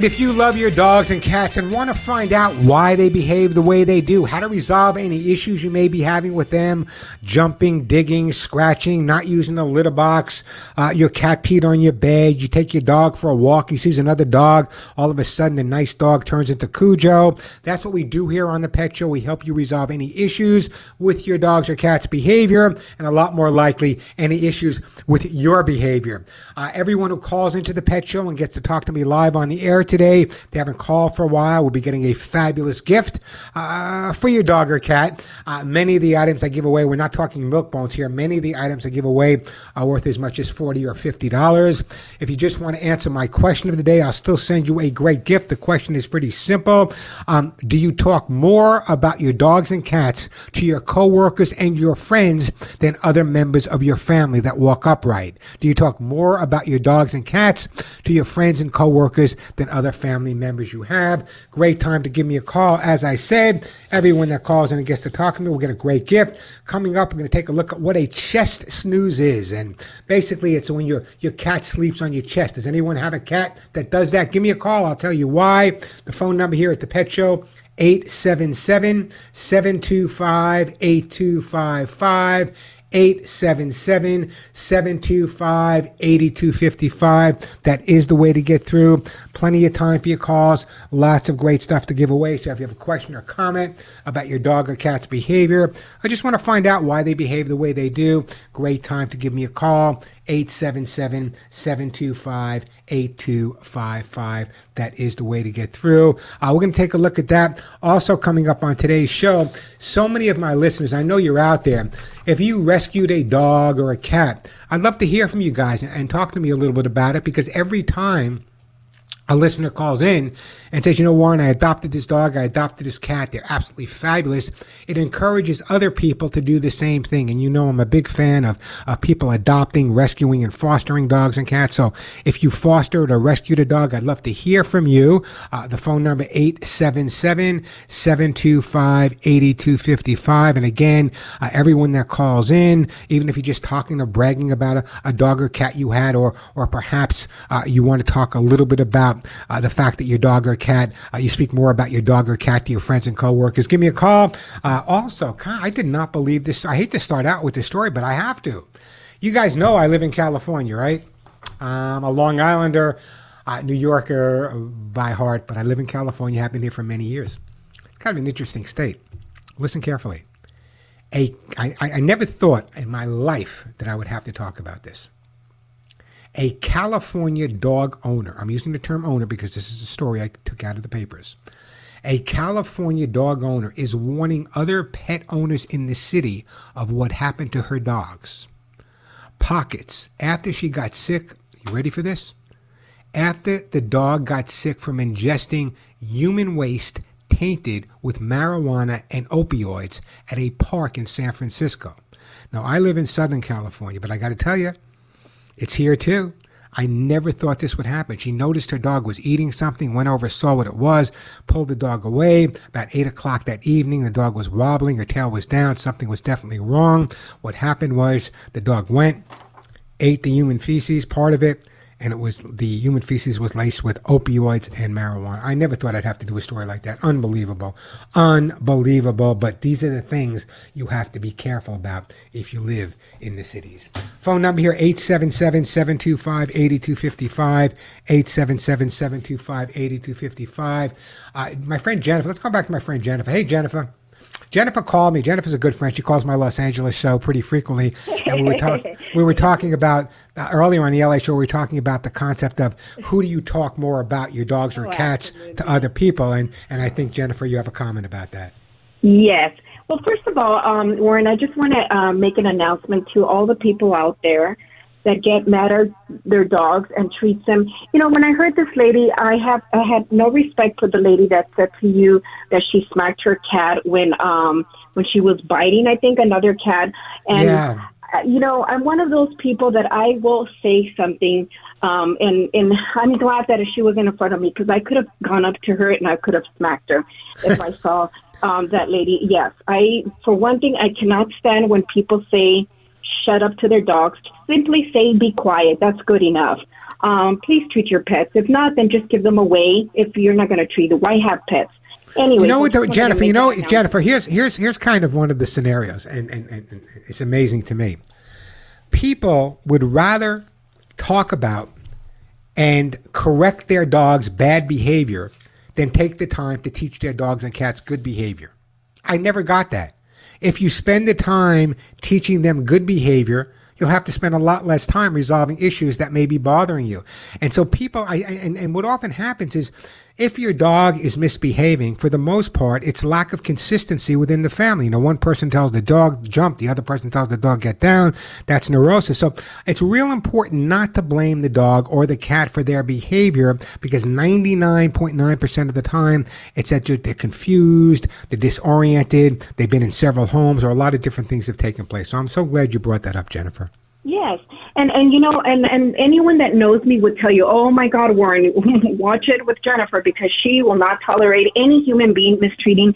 And if you love your dogs and cats and want to find out why they behave the way they do, how to resolve any issues you may be having with them, jumping, digging, scratching, not using the litter box, uh, your cat peed on your bed, you take your dog for a walk, he sees another dog, all of a sudden the nice dog turns into Cujo. That's what we do here on the Pet Show. We help you resolve any issues with your dog's or cat's behavior and a lot more likely any issues with your behavior. Uh, everyone who calls into the Pet Show and gets to talk to me live on the air today, they haven't called for a while, we'll be getting a fabulous gift uh, for your dog or cat. Uh, many of the items I give away, we're not talking milk bones here, many of the items I give away are worth as much as 40 or $50. If you just want to answer my question of the day, I'll still send you a great gift. The question is pretty simple. Um, do you talk more about your dogs and cats to your coworkers and your friends than other members of your family that walk upright? Do you talk more about your dogs and cats to your friends and coworkers than other family members you have? Great time to give me a call. As I said, everyone that calls and gets to talk to me will get a great gift. Coming up, I'm going to take a look at what a chest snooze is. And basically, it's when your, your cat sleeps on your chest. Does anyone have a cat that does that? Give me a call. I'll tell you why. The phone number here at the Pet Show 877 725 8255. 877 725 8255. That is the way to get through. Plenty of time for your calls. Lots of great stuff to give away. So if you have a question or comment about your dog or cat's behavior, I just want to find out why they behave the way they do, great time to give me a call. 877 725 8255. That is the way to get through. Uh, we're going to take a look at that. Also, coming up on today's show, so many of my listeners, I know you're out there. If you rescued a dog or a cat, I'd love to hear from you guys and, and talk to me a little bit about it because every time a listener calls in and says, you know, Warren, I adopted this dog, I adopted this cat, they're absolutely fabulous. It encourages other people to do the same thing. And you know, I'm a big fan of people adopting, rescuing, and fostering dogs and cats. So if you fostered or rescued a dog, I'd love to hear from you. Uh, the phone number 877-725-8255. And again, uh, everyone that calls in, even if you're just talking or bragging about a, a dog or cat you had, or, or perhaps uh, you want to talk a little bit about uh, the fact that your dog or cat, uh, you speak more about your dog or cat to your friends and coworkers, give me a call. Uh, also, I did not believe this. I hate to start out with this story, but I have to. You guys know I live in California, right? I'm a Long Islander, uh, New Yorker by heart, but I live in California, I've been here for many years. Kind of an interesting state. Listen carefully. A, I, I never thought in my life that I would have to talk about this a California dog owner, I'm using the term owner because this is a story I took out of the papers. A California dog owner is warning other pet owners in the city of what happened to her dogs. Pockets, after she got sick, you ready for this? After the dog got sick from ingesting human waste tainted with marijuana and opioids at a park in San Francisco. Now, I live in Southern California, but I got to tell you, it's here too. I never thought this would happen. She noticed her dog was eating something, went over, saw what it was, pulled the dog away. About eight o'clock that evening, the dog was wobbling, her tail was down, something was definitely wrong. What happened was the dog went, ate the human feces, part of it, and it was the human feces was laced with opioids and marijuana. I never thought I'd have to do a story like that. Unbelievable. Unbelievable. But these are the things you have to be careful about if you live in the cities. Phone number here 877 725 8255. 877 725 8255. Uh, my friend Jennifer, let's go back to my friend Jennifer. Hey, Jennifer. Jennifer called me. Jennifer's a good friend. She calls my Los Angeles show pretty frequently, and we were talking. we were talking about uh, earlier on the LA show. We were talking about the concept of who do you talk more about, your dogs or oh, cats, absolutely. to other people, and and I think Jennifer, you have a comment about that. Yes. Well, first of all, um, Warren, I just want to uh, make an announcement to all the people out there that get mad at their dogs and treats them. You know, when I heard this lady, I have I had no respect for the lady that said to you that she smacked her cat when um when she was biting, I think, another cat. And yeah. you know, I'm one of those people that I will say something um and and I'm glad that she wasn't in front of me because I could have gone up to her and I could have smacked her if I saw um that lady. Yes, I for one thing I cannot stand when people say shut up to their dogs. Simply say, be quiet. That's good enough. um, please treat your pets. If not, then just give them away. If you're not going to treat them, why have pets? Anyway, you know what, though, Jennifer? You know, Jennifer. Here's here's here's kind of one of the scenarios, and, and, and it's amazing to me. People would rather talk about and correct their dog's bad behavior than take the time to teach their dogs and cats good behavior. I never got that. If you spend the time teaching them good behavior, you'll have to spend a lot less time resolving issues that may be bothering you. And so people, I, and, and what often happens is if your dog is misbehaving, for the most part, it's lack of consistency within the family. You know, one person tells the dog jump, the other person tells the dog get down. That's neurosis. So it's real important not to blame the dog or the cat for their behavior because 99.9% of the time it's that they're confused, they're disoriented, they've been in several homes, or a lot of different things have taken place. So I'm so glad you brought that up, Jennifer. Yes, and and you know, and and anyone that knows me would tell you, oh my God, Warren, watch it with Jennifer because she will not tolerate any human being mistreating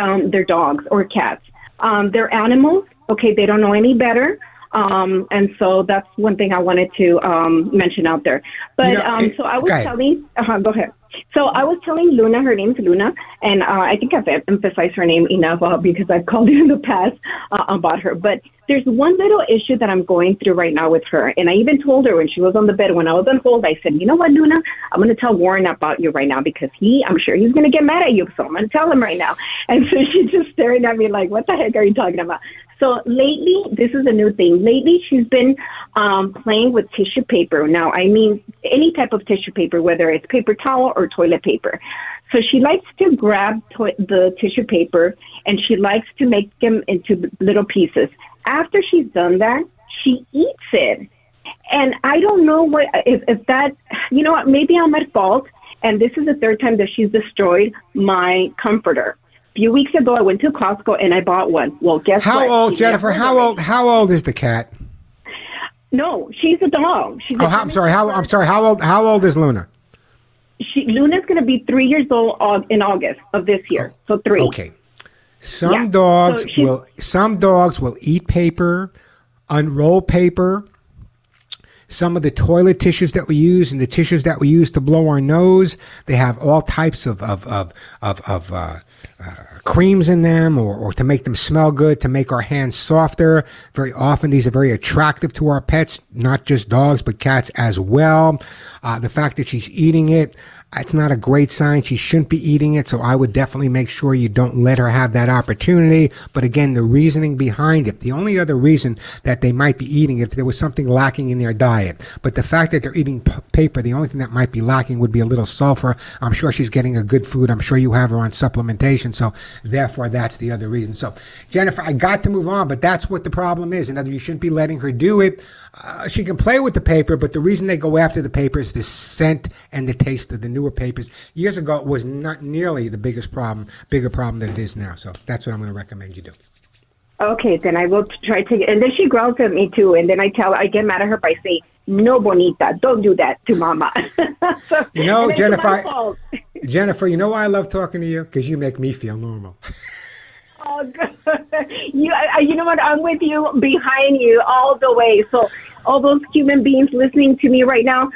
um, their dogs or cats. Um, they're animals. Okay, they don't know any better. Um, and so that's one thing I wanted to um, mention out there. But you know, um, so I was telling, uh, go ahead. So I was telling Luna, her name's Luna, and uh, I think I've emphasized her name enough uh, because I've called her in the past uh, about her. But there's one little issue that I'm going through right now with her, and I even told her when she was on the bed when I was on hold. I said, "You know what, Luna? I'm going to tell Warren about you right now because he, I'm sure he's going to get mad at you. So I'm going to tell him right now." And so she's just staring at me like, "What the heck are you talking about?" So lately, this is a new thing. Lately, she's been um, playing with tissue paper. Now, I mean any type of tissue paper, whether it's paper towel or toilet paper. So she likes to grab to- the tissue paper and she likes to make them into little pieces. After she's done that, she eats it. And I don't know what if, if that you know what maybe I'm at fault. And this is the third time that she's destroyed my comforter A few weeks ago, I went to Costco and I bought one. Well, guess how what? old, Jennifer? How old? How old is the cat? No, she's a dog. She's oh, how, I'm sorry. How I'm sorry. How old? How old is Luna? She Luna's going to be three years old uh, in August of this year. So three. Okay. Some yeah. dogs so will. Some dogs will eat paper, unroll paper. Some of the toilet tissues that we use and the tissues that we use to blow our nose, they have all types of of of of, of uh, uh, creams in them or, or to make them smell good, to make our hands softer. Very often, these are very attractive to our pets, not just dogs, but cats as well. Uh, the fact that she's eating it, it's not a great sign. She shouldn't be eating it. So I would definitely make sure you don't let her have that opportunity. But again, the reasoning behind it, the only other reason that they might be eating it, there was something lacking in their diet. But the fact that they're eating paper, the only thing that might be lacking would be a little sulfur. I'm sure she's getting a good food. I'm sure you have her on supplementation. So therefore, that's the other reason. So Jennifer, I got to move on, but that's what the problem is. In other you shouldn't be letting her do it. Uh, she can play with the paper, but the reason they go after the paper is the scent and the taste of the newer papers. Years ago, was not nearly the biggest problem, bigger problem than it is now. So that's what I'm going to recommend you do. Okay, then I will try to. And then she growls at me too, and then I tell, I get mad at her by saying, "No, bonita, don't do that to mama." so, you know, Jennifer. Jennifer, you know why I love talking to you? Because you make me feel normal. Oh, good. You, uh, you know what? I'm with you, behind you all the way. So, all those human beings listening to me right now,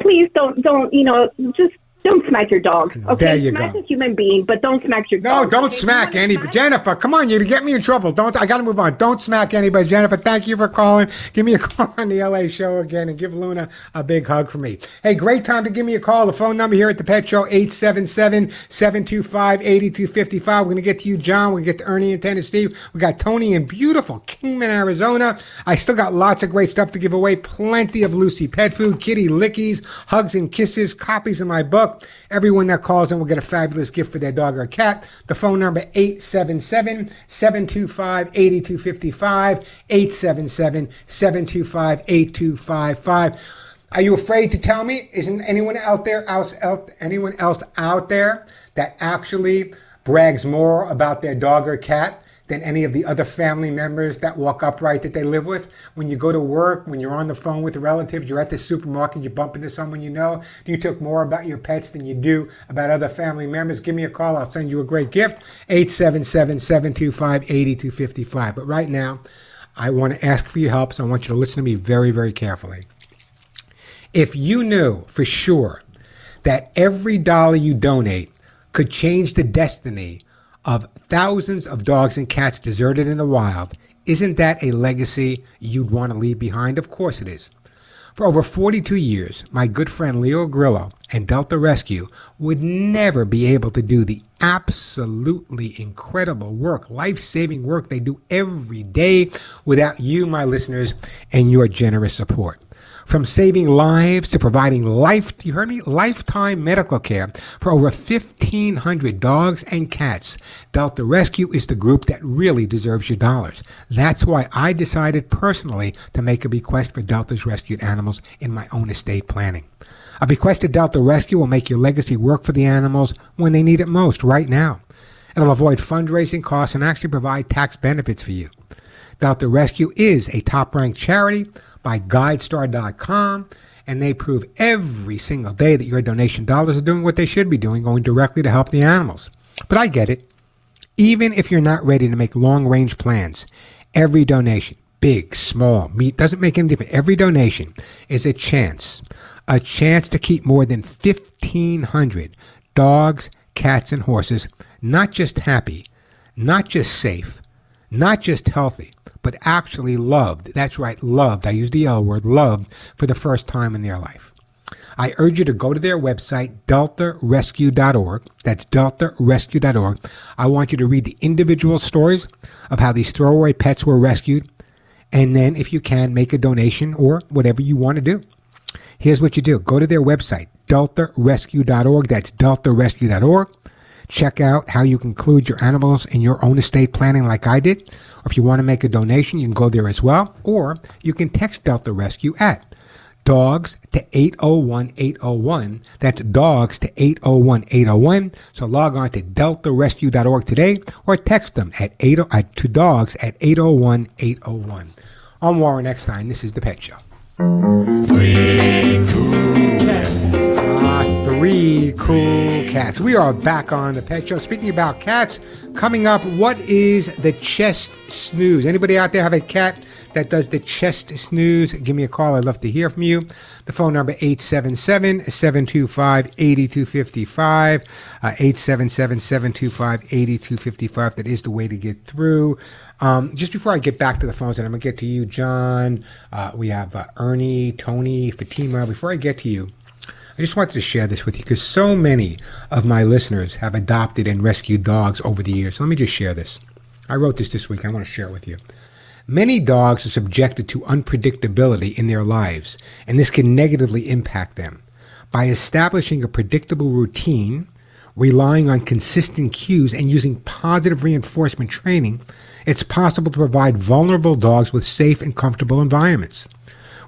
please don't, don't, you know, just don't smack your dog. Okay, there you smack go. a human being, but don't smack your no, dog. No, don't smack anybody. Jennifer, come on, you get me in trouble. Don't I got to move on. Don't smack anybody. Jennifer, thank you for calling. Give me a call on the LA show again and give Luna a big hug for me. Hey, great time to give me a call. The phone number here at the Pet Show 877-725-8255. We're going to get to you, John. We're going to get to Ernie in Tennessee. We got Tony in beautiful Kingman, Arizona. I still got lots of great stuff to give away. Plenty of Lucy pet food, kitty lickies, hugs and kisses, copies of my book. Everyone that calls in will get a fabulous gift for their dog or cat. The phone number 877-725-8255, 877-725-8255. Are you afraid to tell me? Isn't anyone out there else, anyone else out there that actually brags more about their dog or cat than any of the other family members that walk upright that they live with. When you go to work, when you're on the phone with relatives, you're at the supermarket, you bump into someone you know, you talk more about your pets than you do about other family members? Give me a call. I'll send you a great gift. 877-725-8255. But right now, I want to ask for your help, so I want you to listen to me very, very carefully. If you knew for sure that every dollar you donate could change the destiny of thousands of dogs and cats deserted in the wild, isn't that a legacy you'd want to leave behind? Of course it is. For over 42 years, my good friend Leo Grillo and Delta Rescue would never be able to do the absolutely incredible work, life saving work they do every day without you, my listeners, and your generous support. From saving lives to providing life, you heard me, lifetime medical care for over 1,500 dogs and cats. Delta Rescue is the group that really deserves your dollars. That's why I decided personally to make a bequest for Delta's rescued animals in my own estate planning. A bequest to Delta Rescue will make your legacy work for the animals when they need it most, right now. It'll avoid fundraising costs and actually provide tax benefits for you. Delta Rescue is a top ranked charity by GuideStar.com, and they prove every single day that your donation dollars are doing what they should be doing, going directly to help the animals. But I get it. Even if you're not ready to make long range plans, every donation, big, small, meat, doesn't make any difference. Every donation is a chance, a chance to keep more than 1,500 dogs, cats, and horses not just happy, not just safe, not just healthy, but actually loved. That's right, loved. I use the L word, loved for the first time in their life. I urge you to go to their website, deltarescue.org. That's deltarescue.org. I want you to read the individual stories of how these throwaway pets were rescued. And then, if you can, make a donation or whatever you want to do. Here's what you do go to their website, deltarescue.org. That's deltarescue.org. Check out how you can include your animals in your own estate planning like I did. Or if you want to make a donation, you can go there as well. Or you can text Delta Rescue at dogs to 801 801. That's dogs to 801 801. So log on to deltarescue.org today or text them at 8 at, to dogs at 801 801. I'm Warren Eckstein. This is The Pet Show. Three cool three cool cats. We are back on the Pet Show. Speaking about cats, coming up, what is the chest snooze? Anybody out there have a cat that does the chest snooze? Give me a call. I'd love to hear from you. The phone number 877-725-8255. Uh, 877-725-8255. That is the way to get through. Um, just before I get back to the phones, and I'm going to get to you, John. Uh, we have uh, Ernie, Tony, Fatima. Before I get to you, I just wanted to share this with you because so many of my listeners have adopted and rescued dogs over the years. So let me just share this. I wrote this this week. I want to share it with you. Many dogs are subjected to unpredictability in their lives, and this can negatively impact them. By establishing a predictable routine, relying on consistent cues, and using positive reinforcement training, it's possible to provide vulnerable dogs with safe and comfortable environments.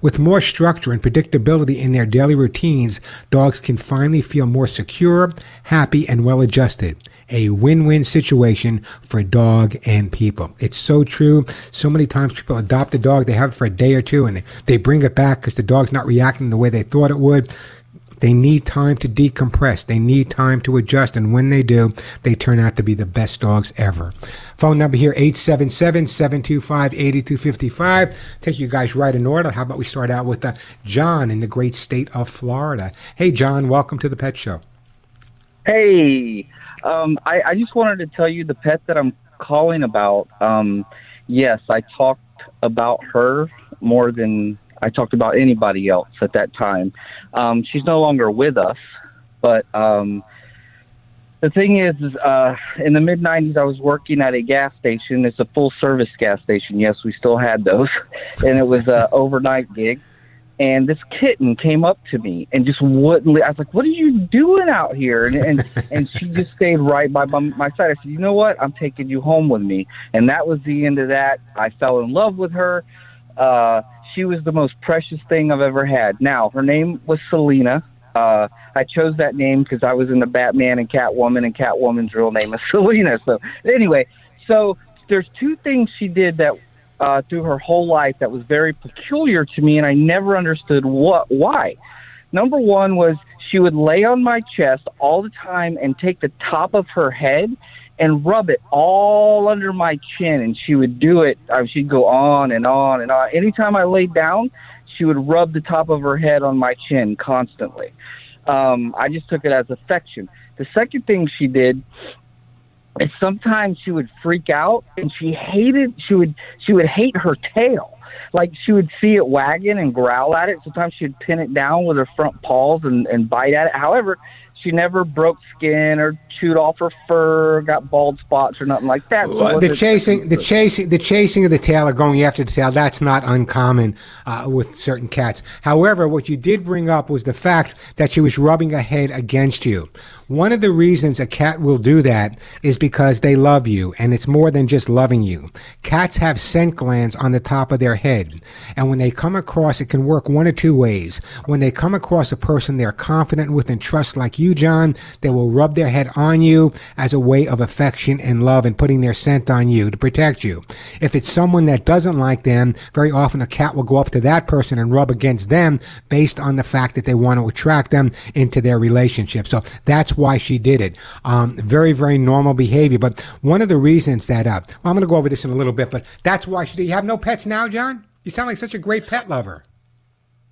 With more structure and predictability in their daily routines, dogs can finally feel more secure, happy, and well adjusted. A win win situation for dog and people. It's so true. So many times people adopt a dog, they have it for a day or two, and they, they bring it back because the dog's not reacting the way they thought it would. They need time to decompress. They need time to adjust. And when they do, they turn out to be the best dogs ever. Phone number here, 877-725-8255. Take you guys right in order. How about we start out with uh, John in the great state of Florida. Hey, John, welcome to the Pet Show. Hey, um, I, I, just wanted to tell you the pet that I'm calling about. Um, yes, I talked about her more than I talked about anybody else at that time. Um, she's no longer with us, but um, the thing is, is uh, in the mid 90s, I was working at a gas station. It's a full service gas station. Yes, we still had those. and it was an overnight gig. And this kitten came up to me and just wouldn't. I was like, "What are you doing out here?" And and, and she just stayed right by, by my side. I said, "You know what? I'm taking you home with me." And that was the end of that. I fell in love with her. Uh, she was the most precious thing I've ever had. Now, her name was Selena. Uh, I chose that name because I was in the Batman and Catwoman, and Catwoman's real name is Selina. So, anyway, so there's two things she did that uh, through her whole life that was very peculiar to me, and I never understood what why. Number one was she would lay on my chest all the time and take the top of her head and rub it all under my chin. And she would do it. She'd go on and on and on. Anytime I laid down, she would rub the top of her head on my chin constantly. Um, I just took it as affection. The second thing she did is sometimes she would freak out and she hated she would she would hate her tail like she would see it wagging and growl at it sometimes she'd pin it down with her front paws and, and bite at it however she never broke skin or chewed off her fur, got bald spots or nothing like that. So the chasing, the chasing, the chasing of the tail or going after the tail. That's not uncommon uh, with certain cats. However, what you did bring up was the fact that she was rubbing her head against you. One of the reasons a cat will do that is because they love you, and it's more than just loving you. Cats have scent glands on the top of their head, and when they come across, it can work one of two ways. When they come across a person they're confident with and trust, like you, John, they will rub their head on you as a way of affection and love and putting their scent on you to protect you. If it's someone that doesn't like them, very often a cat will go up to that person and rub against them based on the fact that they want to attract them into their relationship. So that's why she did it. Um, very, very normal behavior. But one of the reasons that, uh, well, I'm going to go over this in a little bit, but that's why she did. You have no pets now, John? You sound like such a great pet lover.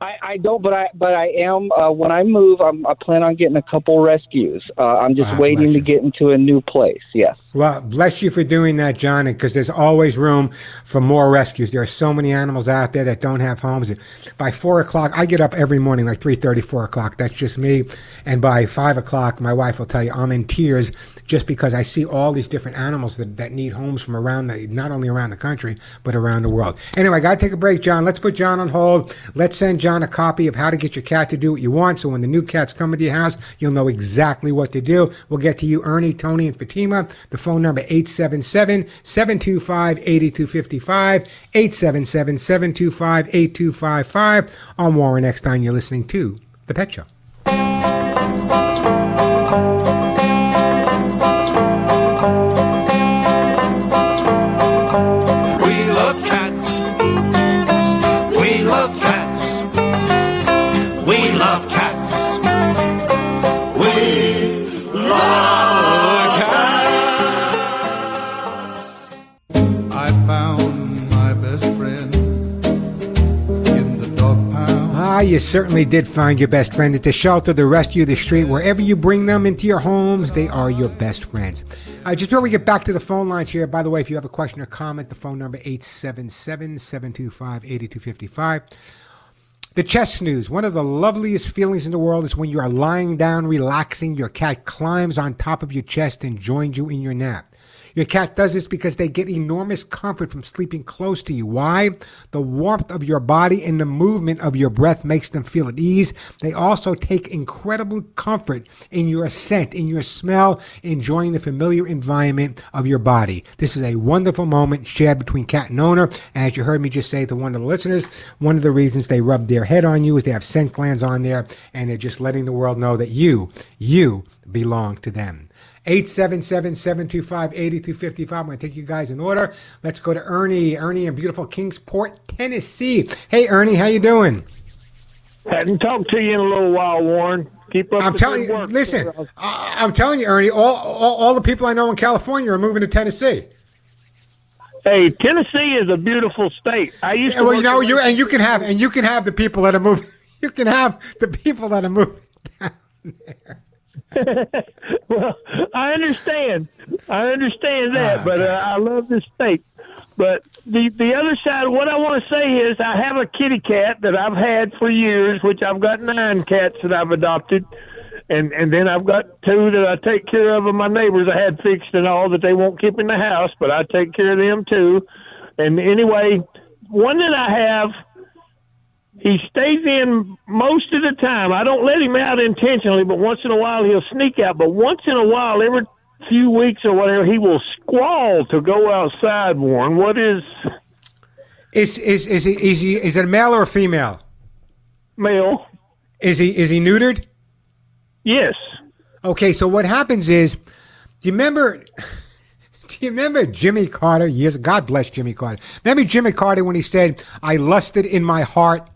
I, I don't, but I but I am. Uh, when I move, I'm, I plan on getting a couple rescues. Uh, I'm just waiting to get into a new place. Yes. Well, bless you for doing that, John, because there's always room for more rescues. There are so many animals out there that don't have homes. By four o'clock, I get up every morning, like three thirty, four o'clock. That's just me. And by five o'clock, my wife will tell you I'm in tears just because I see all these different animals that, that need homes from around the, not only around the country, but around the world. Anyway, I got to take a break, John. Let's put John on hold. Let's send John a copy of how to get your cat to do what you want. So when the new cats come to your house, you'll know exactly what to do. We'll get to you, Ernie, Tony, and Fatima. The phone number 877-725-8255, 877-725-8255. I'm Warren Eckstein. You're listening to The Pet Show. You certainly did find your best friend at the shelter, the rescue, the street, wherever you bring them into your homes, they are your best friends. Uh, just before we get back to the phone lines here, by the way, if you have a question or comment, the phone number 877-725-8255. The chest snooze. One of the loveliest feelings in the world is when you are lying down, relaxing. Your cat climbs on top of your chest and joins you in your nap. Your cat does this because they get enormous comfort from sleeping close to you. Why? The warmth of your body and the movement of your breath makes them feel at ease. They also take incredible comfort in your scent, in your smell, enjoying the familiar environment of your body. This is a wonderful moment shared between cat and owner. As you heard me just say to one of the listeners, one of the reasons they rub their head on you is they have scent glands on there and they're just letting the world know that you, you belong to them. 877-725-8255. I'm going to take you guys in order. Let's go to Ernie. Ernie in beautiful Kingsport, Tennessee. Hey, Ernie, how you doing? Hadn't talked to you in a little while, Warren. Keep up. I'm telling you. Work. Listen, I, am telling you, Ernie. All, all, all the people I know in California are moving to Tennessee. Hey, Tennessee is a beautiful state. I used yeah, well, you know, you and you can have and you can have the people that are moving. You can have the people that are moving down there. well, I understand. I understand that, oh, but uh, I love this state. But the the other side, what I want to say is, I have a kitty cat that I've had for years, which I've got nine cats that I've adopted, and and then I've got two that I take care of, and my neighbors I had fixed and all that they won't keep in the house, but I take care of them too. And anyway, one that I have he stays in most of the time. I don't let him out intentionally, but once in a while he'll sneak out. But once in a while, every few weeks or whatever, he will squall to go outside. Warren, what is? Is is is he is he is it a male or a female? Male. Is he is he neutered? Yes. Okay, so what happens is, do you remember? Do you remember Jimmy Carter? Years. God bless Jimmy Carter. Remember Jimmy Carter when he said, "I lusted in my heart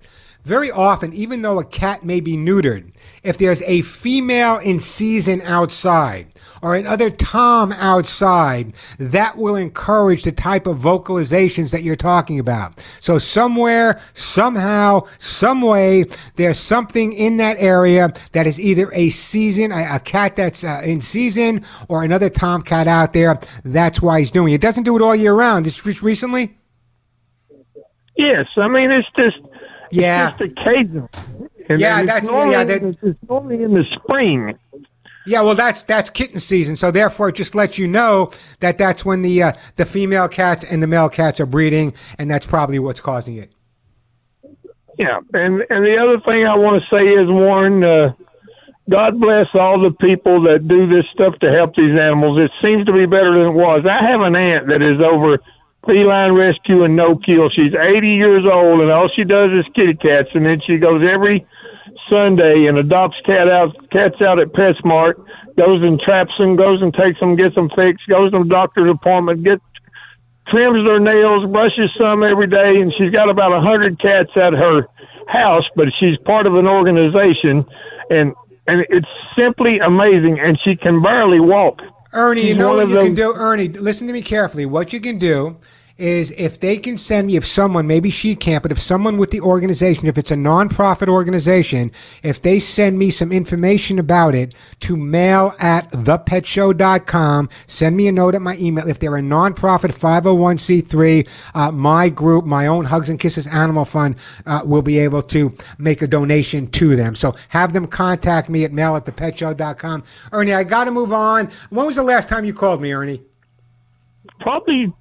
very often, even though a cat may be neutered, if there's a female in season outside or another tom outside, that will encourage the type of vocalizations that you're talking about. So somewhere, somehow, some way, there's something in that area that is either a season, a, a cat that's uh, in season, or another tomcat out there. That's why he's doing it. Doesn't do it all year round. Just recently. Yes, I mean it's just Yeah. it's just occasional. And Yeah, that's- normally, yeah, that- it's normally in the spring. Yeah, well, that's that's kitten season, so therefore it just lets you know that that's when the uh, the female cats and the male cats are breeding, and that's probably what's causing it. Yeah, and and the other thing I want to say is, Warren, uh, God bless all the people that do this stuff to help these animals. It seems to be better than it was. I have an aunt that is over feline rescue and no kill. She's 80 years old, and all she does is kitty cats, and then she goes every Sunday and adopts cat out cats out at PetSmart, goes and traps them, goes and takes them, gets them fixed, goes to the doctor's appointment, gets trims their nails, brushes some every day, and she's got about a hundred cats at her house. But she's part of an organization, and and it's simply amazing. And she can barely walk. Ernie, you know what you can do? Ernie, listen to me carefully. What you can do is if they can send me, if someone, maybe she can't, but if someone with the organization, if it's a nonprofit organization, if they send me some information about it to mail at thepetshow.com, send me a note at my email. If they're a nonprofit 501c3, uh, my group, my own Hugs and Kisses Animal Fund, uh, will be able to make a donation to them. So have them contact me at mail at thepetshow.com. Ernie, I got to move on. When was the last time you called me, Ernie? Probably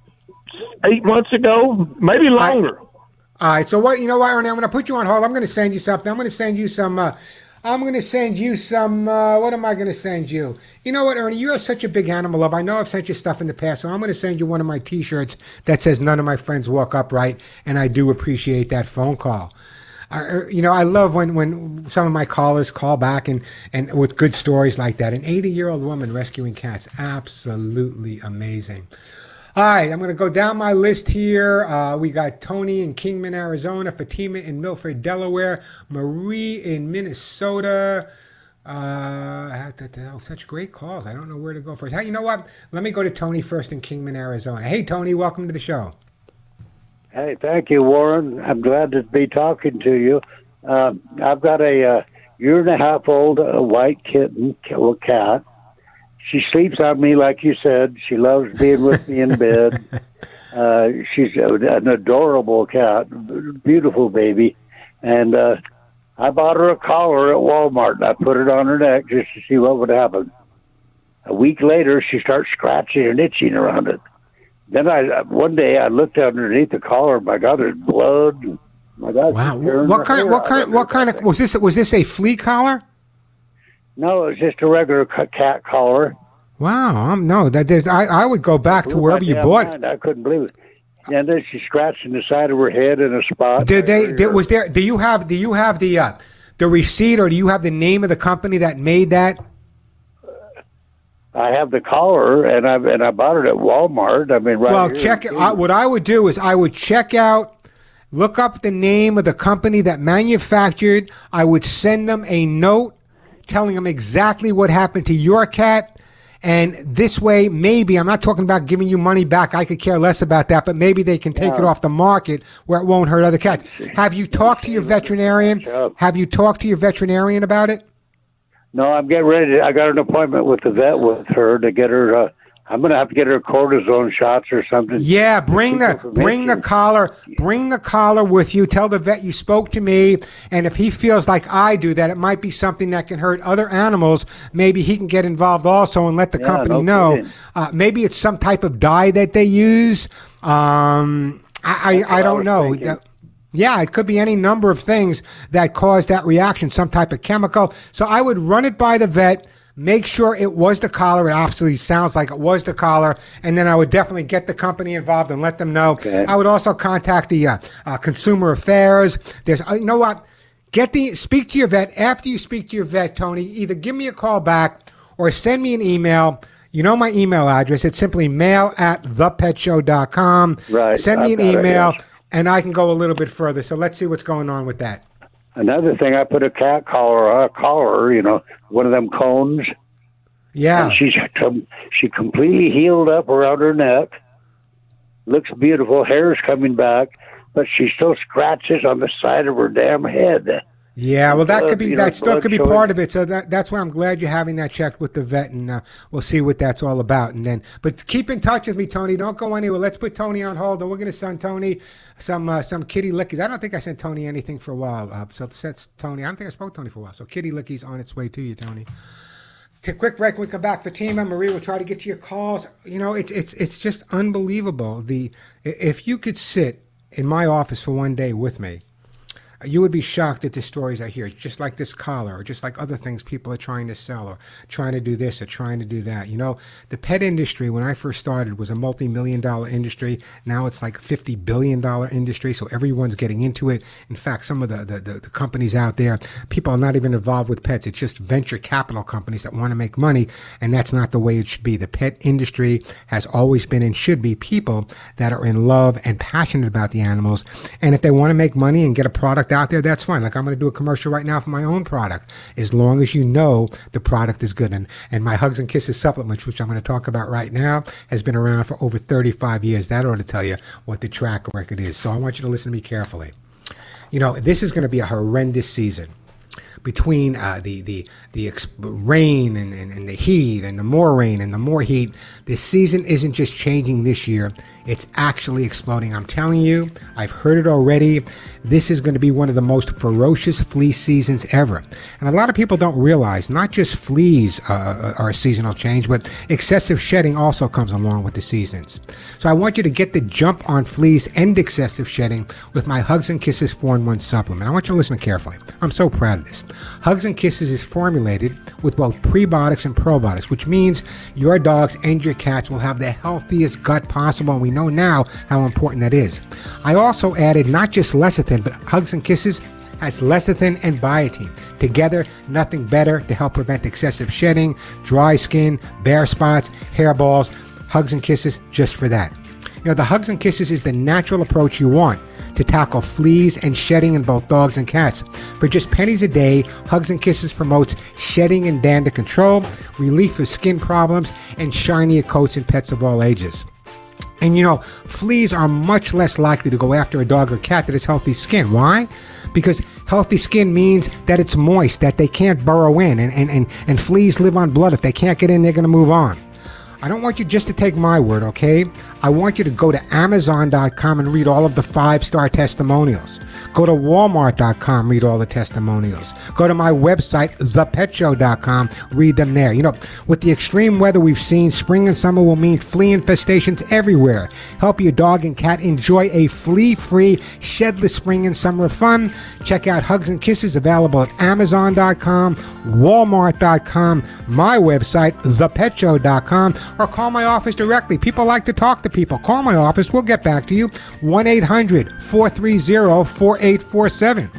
eight months ago, maybe longer. All right. So what? You know what, Ernie? I'm going to put you on hold. I'm going to send you something. I'm going to send you some. Uh, I'm going to send you some. Uh, what am I going to send you? You know what, Ernie? You are such a big animal love. I know I've sent you stuff in the past, so I'm going to send you one of my T-shirts that says "None of my friends walk upright," and I do appreciate that phone call. Uh, you know, I love when, when some of my callers call back and, and with good stories like that. An 80 year old woman rescuing cats, absolutely amazing. All right, I'm going to go down my list here. Uh, we got Tony in Kingman, Arizona, Fatima in Milford, Delaware, Marie in Minnesota. Uh, oh, such great calls. I don't know where to go first. Hey, you know what? Let me go to Tony first in Kingman, Arizona. Hey, Tony, welcome to the show. Hey, thank you, Warren. I'm glad to be talking to you. Uh, I've got a uh, year and a half old uh, white kitten, well, cat. She sleeps on me, like you said. She loves being with me in bed. Uh, she's an adorable cat, beautiful baby. And uh, I bought her a collar at Walmart, and I put it on her neck just to see what would happen. A week later, she starts scratching and itching around it. Then I one day I looked underneath the collar. My God, there's blood. My God, Wow. What kind? What kind? What kind of? Was this? Was this a flea collar? No, it was just a regular cat collar. Wow. Um, no, that is, I, I would go back to wherever you bought it. I couldn't believe it. And then she's scratching the side of her head in a spot. Did they? Did, was there? Do you have? Do you have the uh, the receipt, or do you have the name of the company that made that? I have the collar, and I and I bought it at Walmart. I mean, right well, here check. it. I, what I would do is I would check out, look up the name of the company that manufactured. I would send them a note telling them exactly what happened to your cat. And this way, maybe I'm not talking about giving you money back. I could care less about that, but maybe they can take it off the market where it won't hurt other cats. Have you talked to your veterinarian? Have you talked to your veterinarian about it? No, I'm getting ready. To, I got an appointment with the vet with her to get her. Uh, I'm going to have to get her cortisone shots or something. Yeah, bring the bring the collar, bring the collar with you. Tell the vet you spoke to me, and if he feels like I do that it might be something that can hurt other animals, maybe he can get involved also and let the Yeah, company no know. Uh, maybe it's some type of dye that they use. Um, I I, I don't was know. thinking. Yeah, it could be any number of things that cause that reaction, some type of chemical. So I would run it by the vet, make sure it was the collar. It absolutely sounds like it was the collar. And then I would definitely get the company involved and let them know. Okay. I would also contact the uh, uh, consumer affairs. There's, uh, you know what? Get the, speak to your vet. After you speak to your vet, Tony, either give me a call back or send me an email. You know my email address. It's simply mail at thepetshow.com. Right, Send me I've an email and I can go a little bit further. So let's see what's going on with that. Another thing, I put a cat collar, a collar, you know, one of them cones. Yeah. And she's she completely healed up around her neck. Looks beautiful. Hair's coming back, but she still scratches on the side of her damn head. Yeah, well, that could be that still could be part of it. So that that's why I'm glad you're having that checked with the vet, and uh, we'll see what that's all about. And then, but keep in touch with me, Tony. Don't go anywhere. Let's put Tony on hold, and we're going to send Tony some uh, some kitty lickies. I don't think I sent Tony anything for a while. Uh, so that's Tony. I don't think I spoke to Tony for a while. So kitty lickies on its way to you, Tony. Take a quick break. When we come back, Fatima, Marie will try to get to your calls. You know, it's it's it's just unbelievable. The if you could sit in my office for one day with me, you would be shocked at the stories I hear. Just like this collar, or just like other things people are trying to sell, or trying to do this, or trying to do that. You know, the pet industry when I first started was a multi-million dollar industry. Now it's like a fifty billion dollar industry. So everyone's getting into it. In fact, some of the, the, the, the companies out there, people are not even involved with pets. It's just venture capital companies that want to make money, and that's not the way it should be. The pet industry has always been and should be people that are in love and passionate about the animals. And if they want to make money and get a product out there, that's fine. Like I'm going to do a commercial right now for my own product, as long as you know the product is good. And, and my Hugs and Kisses supplement, which I'm going to talk about right now, has been around for over 35 years. That ought to tell you what the track record is. So I want you to listen to me carefully. You know, this is going to be a horrendous season between uh, the the the rain and, and, and the heat and the more rain and the more heat. This season isn't just changing this year; it's actually exploding. I'm telling you, I've heard it already. This is going to be one of the most ferocious flea seasons ever, and a lot of people don't realize not just fleas uh, are a seasonal change, but excessive shedding also comes along with the seasons. So I want you to get the jump on fleas and excessive shedding with my Hugs and Kisses 4 in 1 supplement. I want you to listen carefully. I'm so proud of this. Hugs and Kisses is formulated with both prebiotics and probiotics, which means your dogs and your cats will have the healthiest gut possible. And we know now how important that is. I also added not just lecithin, but Hugs and Kisses has lecithin and biotin. Together, nothing better to help prevent excessive shedding, dry skin, bare spots, hairballs. Hugs and Kisses just for that. You know, the Hugs and Kisses is the natural approach you want to tackle fleas and shedding in both dogs and cats. For just pennies a day, Hugs and Kisses promotes shedding and dander control, relief of skin problems, and shinier coats in pets of all ages. And you know, fleas are much less likely to go after a dog or cat that has healthy skin. Why? Because healthy skin means that it's moist, that they can't burrow in, and, and, and, and fleas live on blood. If they can't get in, they're going to move on. I don't want you just to take my word, okay? I want you to go to Amazon.com and read all of the five star testimonials. Go to Walmart.com, read all the testimonials. Go to my website, ThePetShow.com, read them there. You know, with the extreme weather we've seen, spring and summer will mean flea infestations everywhere. Help your dog and cat enjoy a flea free, shedless spring and summer fun. Check out Hugs and Kisses available at Amazon.com, Walmart.com, my website, ThePetShow.com, or call my office directly. People like to talk to people. Call my office. We'll get back to you. 1 800 430 4847.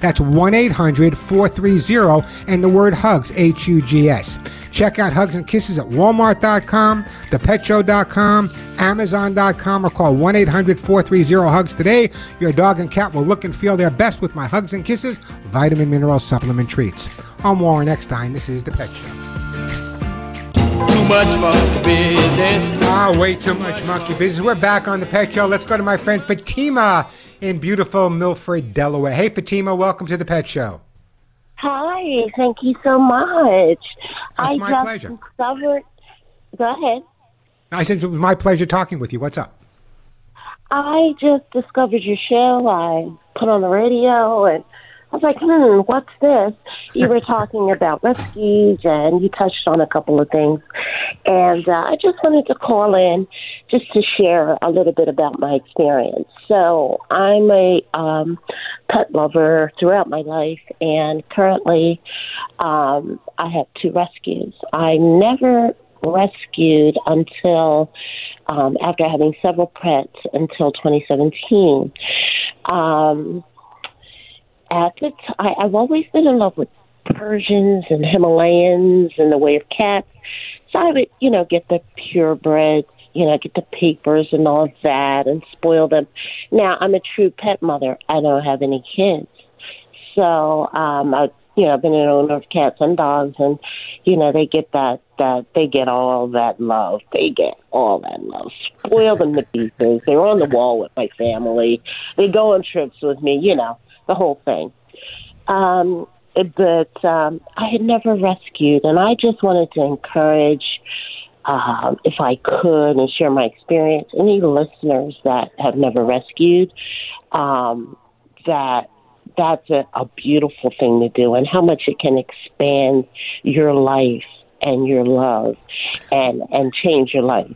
That's 1 800 430 and the word hugs, H U G S. Check out Hugs and Kisses at Walmart.com, ThePetShow.com, Amazon.com, or call 1 800 430 Hugs today. Your dog and cat will look and feel their best with my Hugs and Kisses vitamin mineral supplement treats. I'm Warren Eckstein. This is The Pet Show. Too much monkey business. Ah, way too much monkey business. We're back on The Pet Show. Let's go to my friend Fatima in beautiful Milford, Delaware. Hey, Fatima, welcome to The Pet Show. Hi, thank you so much. Oh, That's I my just pleasure. discovered. Go ahead. I said it was my pleasure talking with you. What's up? I just discovered your show. I put on the radio and I was like, hmm, what's this? You were talking about rescues and you touched on a couple of things. And uh, I just wanted to call in just to share a little bit about my experience. So I'm a um, pet lover throughout my life, and currently um, I have two rescues. I never rescued until um, after having several pets until 2017. Um, at the t- I, I've always been in love with Persians and Himalayans and the way of cats. So I would, you know, get the purebreds, you know, get the papers and all that and spoil them. Now, I'm a true pet mother. I don't have any kids. So, um, I, you know, I've been an owner of cats and dogs, and you know, they get that that they get all that love. They get all that love. Spoil them to pieces. They're on the wall with my family. They go on trips with me. You know, the whole thing. Um, but um, I had never rescued, and I just wanted to encourage, um, if I could, and share my experience. Any listeners that have never rescued, um, that that's a, a beautiful thing to do, and how much it can expand your life and your love, and and change your life.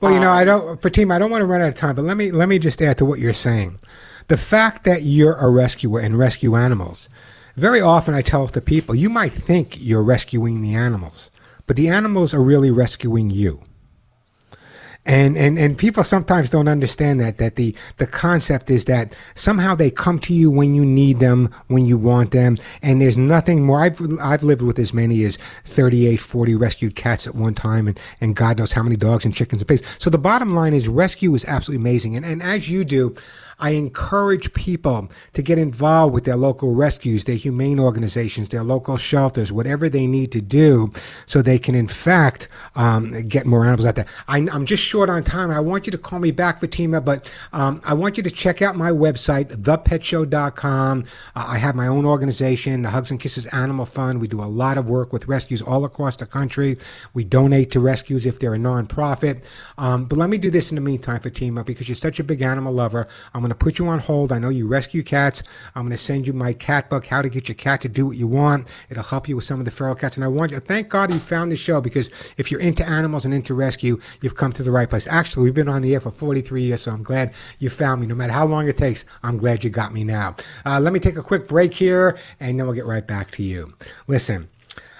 Well, you know, I don't, Fatima, I don't want to run out of time, but let me let me just add to what you're saying. The fact that you're a rescuer and rescue animals very often I tell the people, you might think you're rescuing the animals, but the animals are really rescuing you. And, and, and people sometimes don't understand that, that the, the concept is that somehow they come to you when you need them, when you want them. And there's nothing more. I've, I've lived with as many as 38, 40 rescued cats at one time and, and God knows how many dogs and chickens and pigs. So the bottom line is rescue is absolutely amazing. And, and as you do, I encourage people to get involved with their local rescues, their humane organizations, their local shelters, whatever they need to do so they can, in fact, um, get more animals out there. I, am just short on time. I want you to call me back, Fatima, but um, I want you to check out my website, thepetshow.com. Uh, I have my own organization, the Hugs and Kisses Animal Fund. We do a lot of work with rescues all across the country. We donate to rescues if they're a nonprofit. Um, but let me do this in the meantime, Fatima, because you're such a big animal lover. I'm going to put you on hold. I know you rescue cats. I'm going to send you my cat book, How to Get Your Cat to Do What You Want. It'll help you with some of the feral cats. And I want you, thank God you found the show because if you're into animals and into rescue, you've come to the right place. Actually, we've been on the air for 43 years, so I'm glad you found me. No matter how long it takes, I'm glad you got me now. Uh, let me take a quick break here, and then we'll get right back to you. Listen.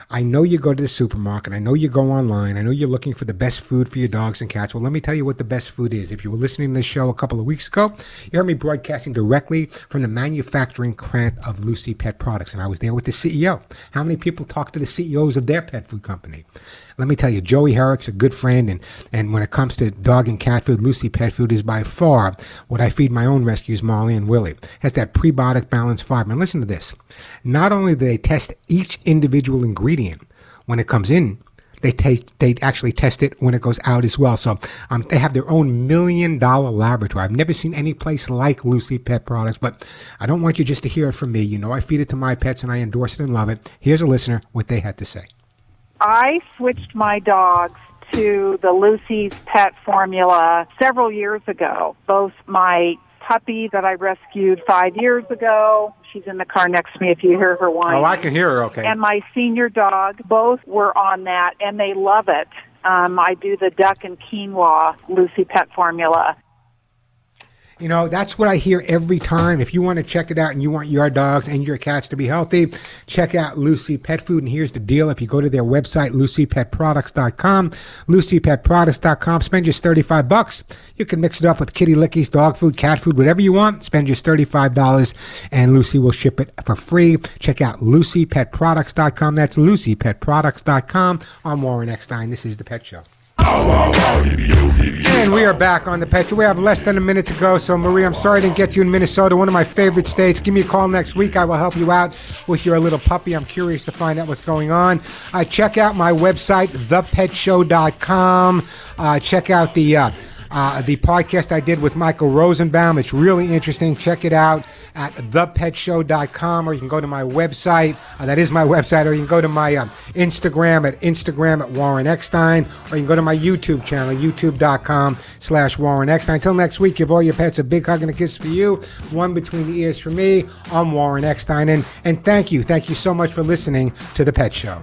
I know you go to the supermarket. I know you go online. I know you're looking for the best food for your dogs and cats. Well, let me tell you what the best food is. If you were listening to this show a couple of weeks ago, you heard me broadcasting directly from the manufacturing plant of Lucy Pet Products, and I was there with the CEO. How many people talk to the CEOs of their pet food company? Let me tell you, Joey Herrick's a good friend, and, and when it comes to dog and cat food, Lucy Pet Food is by far what I feed my own rescues, Molly and Willie. Has that prebiotic balance fiber. And listen to this. Not only do they test each individual ingredient when it comes in, they take they actually test it when it goes out as well. So um, they have their own million dollar laboratory. I've never seen any place like Lucy Pet Products, but I don't want you just to hear it from me. You know, I feed it to my pets and I endorse it and love it. Here's a listener what they had to say. I switched my dogs to the Lucy's Pet formula several years ago. Both my puppy that I rescued five years ago. She's in the car next to me if you hear her whine. Oh, I can hear her okay. And my senior dog, both were on that and they love it. Um, I do the duck and quinoa Lucy Pet formula. You know, that's what I hear every time. If you want to check it out and you want your dogs and your cats to be healthy, check out Lucy Pet Food. And here's the deal. If you go to their website, lucypetproducts.com, lucypetproducts.com, spend just 35 bucks. You can mix it up with kitty lickies, dog food, cat food, whatever you want. Spend just $35 and Lucy will ship it for free. Check out lucypetproducts.com. That's lucypetproducts.com. I'm Warren Eckstein. This is The Pet Show. And we are back on the Pet Show. We have less than a minute to go. So, Marie, I'm sorry I didn't get you in Minnesota, one of my favorite states. Give me a call next week. I will help you out with your little puppy. I'm curious to find out what's going on. Uh, check out my website, thepetshow.com. Uh, check out the. Uh, uh, the podcast I did with Michael Rosenbaum. It's really interesting. Check it out at thepetshow.com or you can go to my website. Uh, that is my website. Or you can go to my uh, Instagram at Instagram at Warren Eckstein. Or you can go to my YouTube channel, youtube.com slash Warren Eckstein. Until next week, give all your pets a big hug and a kiss for you. One between the ears for me. I'm Warren Eckstein. And, and thank you. Thank you so much for listening to The Pet Show.